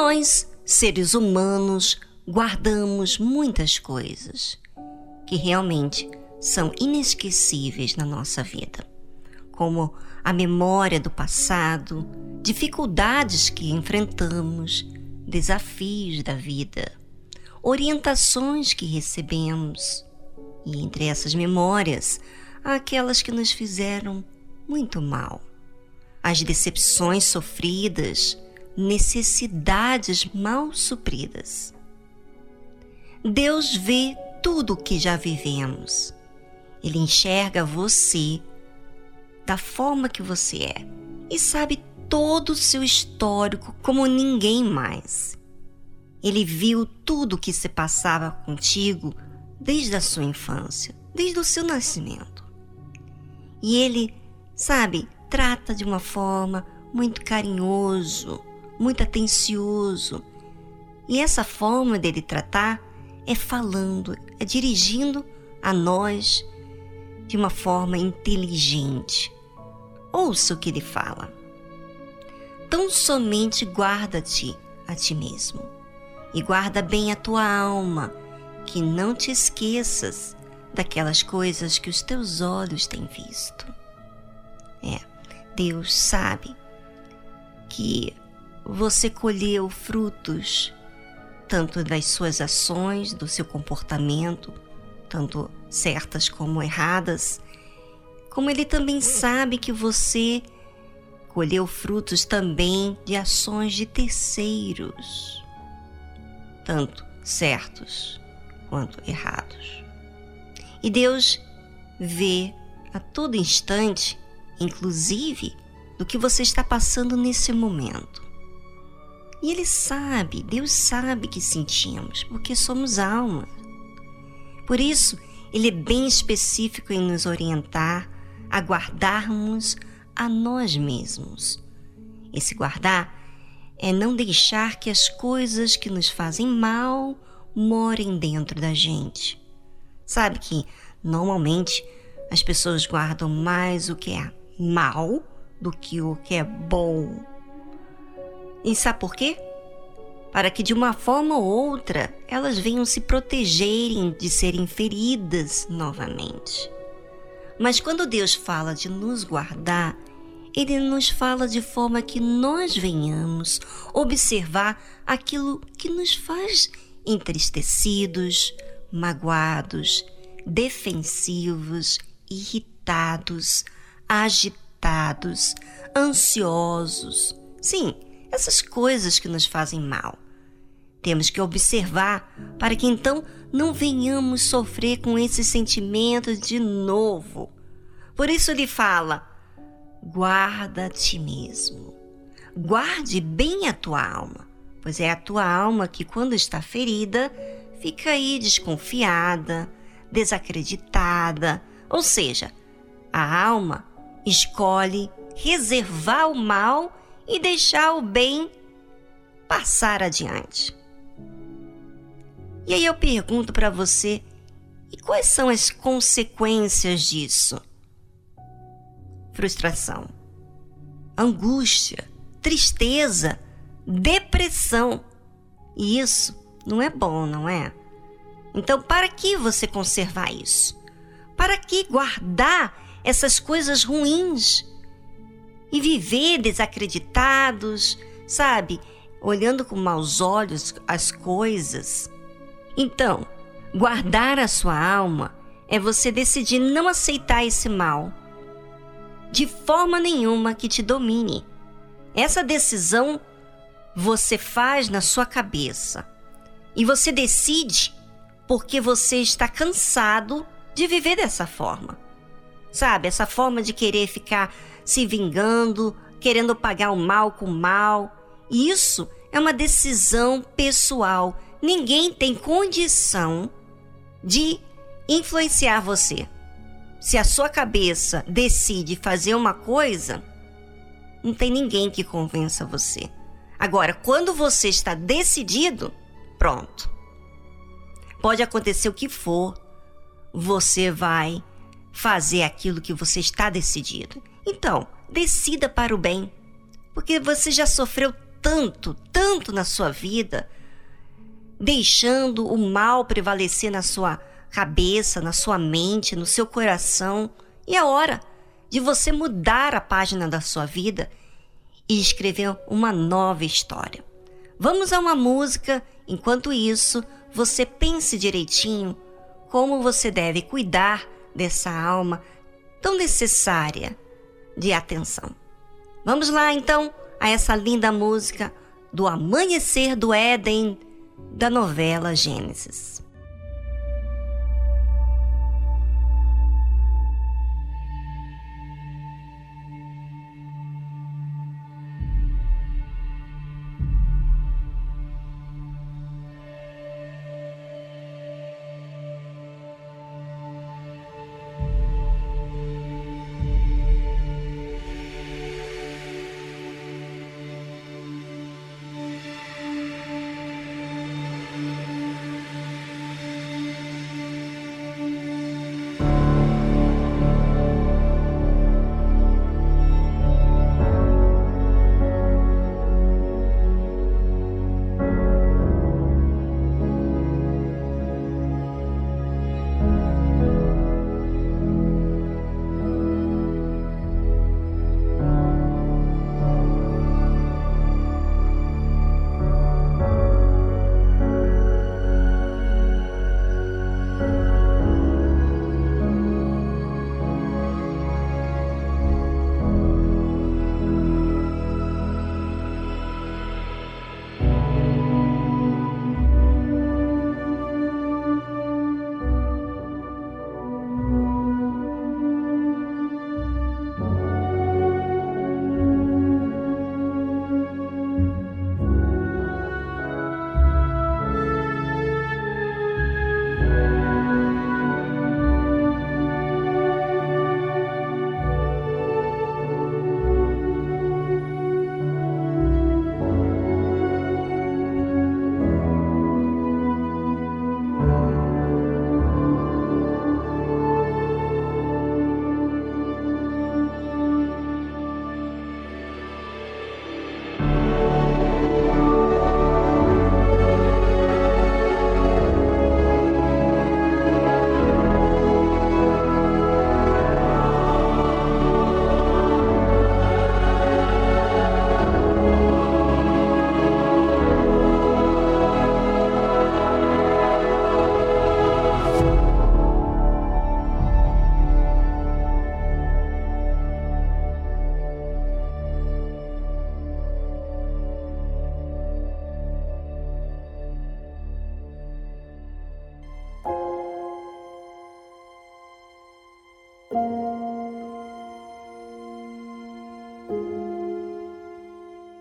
nós, seres humanos, guardamos muitas coisas que realmente são inesquecíveis na nossa vida, como a memória do passado, dificuldades que enfrentamos, desafios da vida, orientações que recebemos, e entre essas memórias, há aquelas que nos fizeram muito mal, as decepções sofridas, necessidades mal supridas. Deus vê tudo o que já vivemos. Ele enxerga você da forma que você é e sabe todo o seu histórico como ninguém mais. Ele viu tudo o que se passava contigo desde a sua infância, desde o seu nascimento. E ele, sabe, trata de uma forma muito carinhoso, muito atencioso. E essa forma dele tratar é falando, é dirigindo a nós de uma forma inteligente. Ouça o que ele fala. Tão somente guarda-te a ti mesmo e guarda bem a tua alma, que não te esqueças daquelas coisas que os teus olhos têm visto. É, Deus sabe que você colheu frutos tanto das suas ações, do seu comportamento, tanto certas como erradas, como ele também sabe que você colheu frutos também de ações de terceiros, tanto certos quanto errados. E Deus vê a todo instante, inclusive, do que você está passando nesse momento. E Ele sabe, Deus sabe que sentimos, porque somos alma. Por isso, Ele é bem específico em nos orientar a guardarmos a nós mesmos. Esse guardar é não deixar que as coisas que nos fazem mal morem dentro da gente. Sabe que normalmente as pessoas guardam mais o que é mal do que o que é bom. E sabe por quê? Para que de uma forma ou outra elas venham se protegerem de serem feridas novamente. Mas quando Deus fala de nos guardar, Ele nos fala de forma que nós venhamos observar aquilo que nos faz entristecidos, magoados, defensivos, irritados, agitados, ansiosos. Sim, essas coisas que nos fazem mal. Temos que observar para que então não venhamos sofrer com esses sentimentos de novo. Por isso ele fala: guarda a ti mesmo. Guarde bem a tua alma, pois é a tua alma que, quando está ferida, fica aí desconfiada, desacreditada. Ou seja, a alma escolhe reservar o mal e deixar o bem passar adiante. E aí eu pergunto para você: e quais são as consequências disso? Frustração, angústia, tristeza, depressão. E isso não é bom, não é? Então, para que você conservar isso? Para que guardar essas coisas ruins e viver desacreditados, sabe? Olhando com maus olhos as coisas. Então, guardar a sua alma é você decidir não aceitar esse mal de forma nenhuma que te domine. Essa decisão você faz na sua cabeça e você decide porque você está cansado de viver dessa forma. Sabe, essa forma de querer ficar se vingando, querendo pagar o mal com o mal. Isso é uma decisão pessoal. Ninguém tem condição de influenciar você. Se a sua cabeça decide fazer uma coisa, não tem ninguém que convença você. Agora, quando você está decidido, pronto. Pode acontecer o que for, você vai fazer aquilo que você está decidido. Então, decida para o bem, porque você já sofreu tanto, tanto na sua vida, deixando o mal prevalecer na sua cabeça, na sua mente, no seu coração. E é hora de você mudar a página da sua vida e escrever uma nova história. Vamos a uma música, enquanto isso, você pense direitinho como você deve cuidar dessa alma tão necessária de atenção. Vamos lá então a essa linda música do Amanhecer do Éden da novela Gênesis.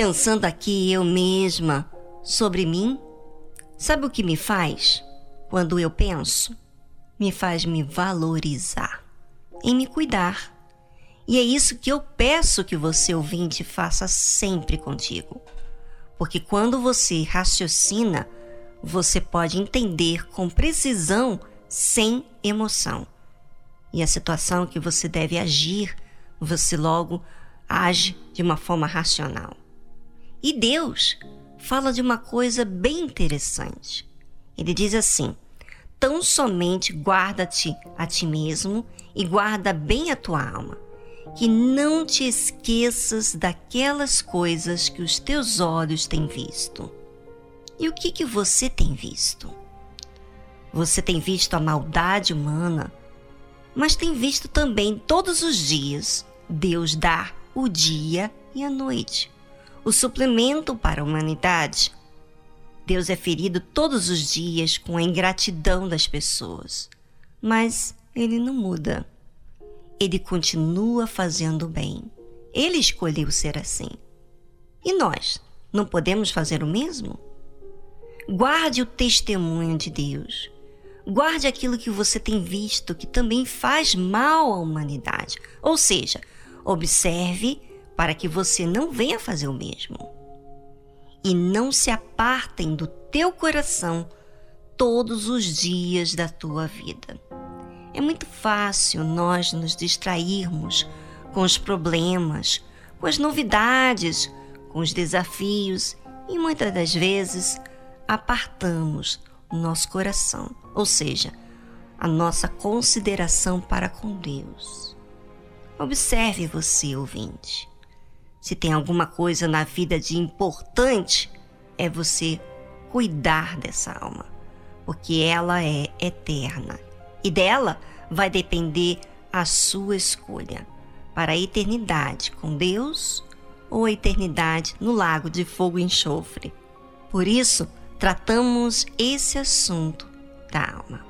Pensando aqui eu mesma sobre mim, sabe o que me faz quando eu penso? Me faz me valorizar, em me cuidar. E é isso que eu peço que você ouvinte faça sempre contigo. Porque quando você raciocina, você pode entender com precisão, sem emoção. E a situação que você deve agir, você logo age de uma forma racional. E Deus fala de uma coisa bem interessante. Ele diz assim: Tão somente guarda-te a ti mesmo e guarda bem a tua alma, que não te esqueças daquelas coisas que os teus olhos têm visto. E o que, que você tem visto? Você tem visto a maldade humana, mas tem visto também todos os dias Deus dar o dia e a noite o suplemento para a humanidade. Deus é ferido todos os dias com a ingratidão das pessoas, mas ele não muda. Ele continua fazendo bem. Ele escolheu ser assim. E nós não podemos fazer o mesmo? Guarde o testemunho de Deus. Guarde aquilo que você tem visto que também faz mal à humanidade. Ou seja, observe para que você não venha fazer o mesmo. E não se apartem do teu coração todos os dias da tua vida. É muito fácil nós nos distrairmos com os problemas, com as novidades, com os desafios e muitas das vezes apartamos o nosso coração, ou seja, a nossa consideração para com Deus. Observe você, ouvinte. Se tem alguma coisa na vida de importante, é você cuidar dessa alma, porque ela é eterna e dela vai depender a sua escolha para a eternidade com Deus ou a eternidade no lago de fogo e enxofre. Por isso, tratamos esse assunto da alma.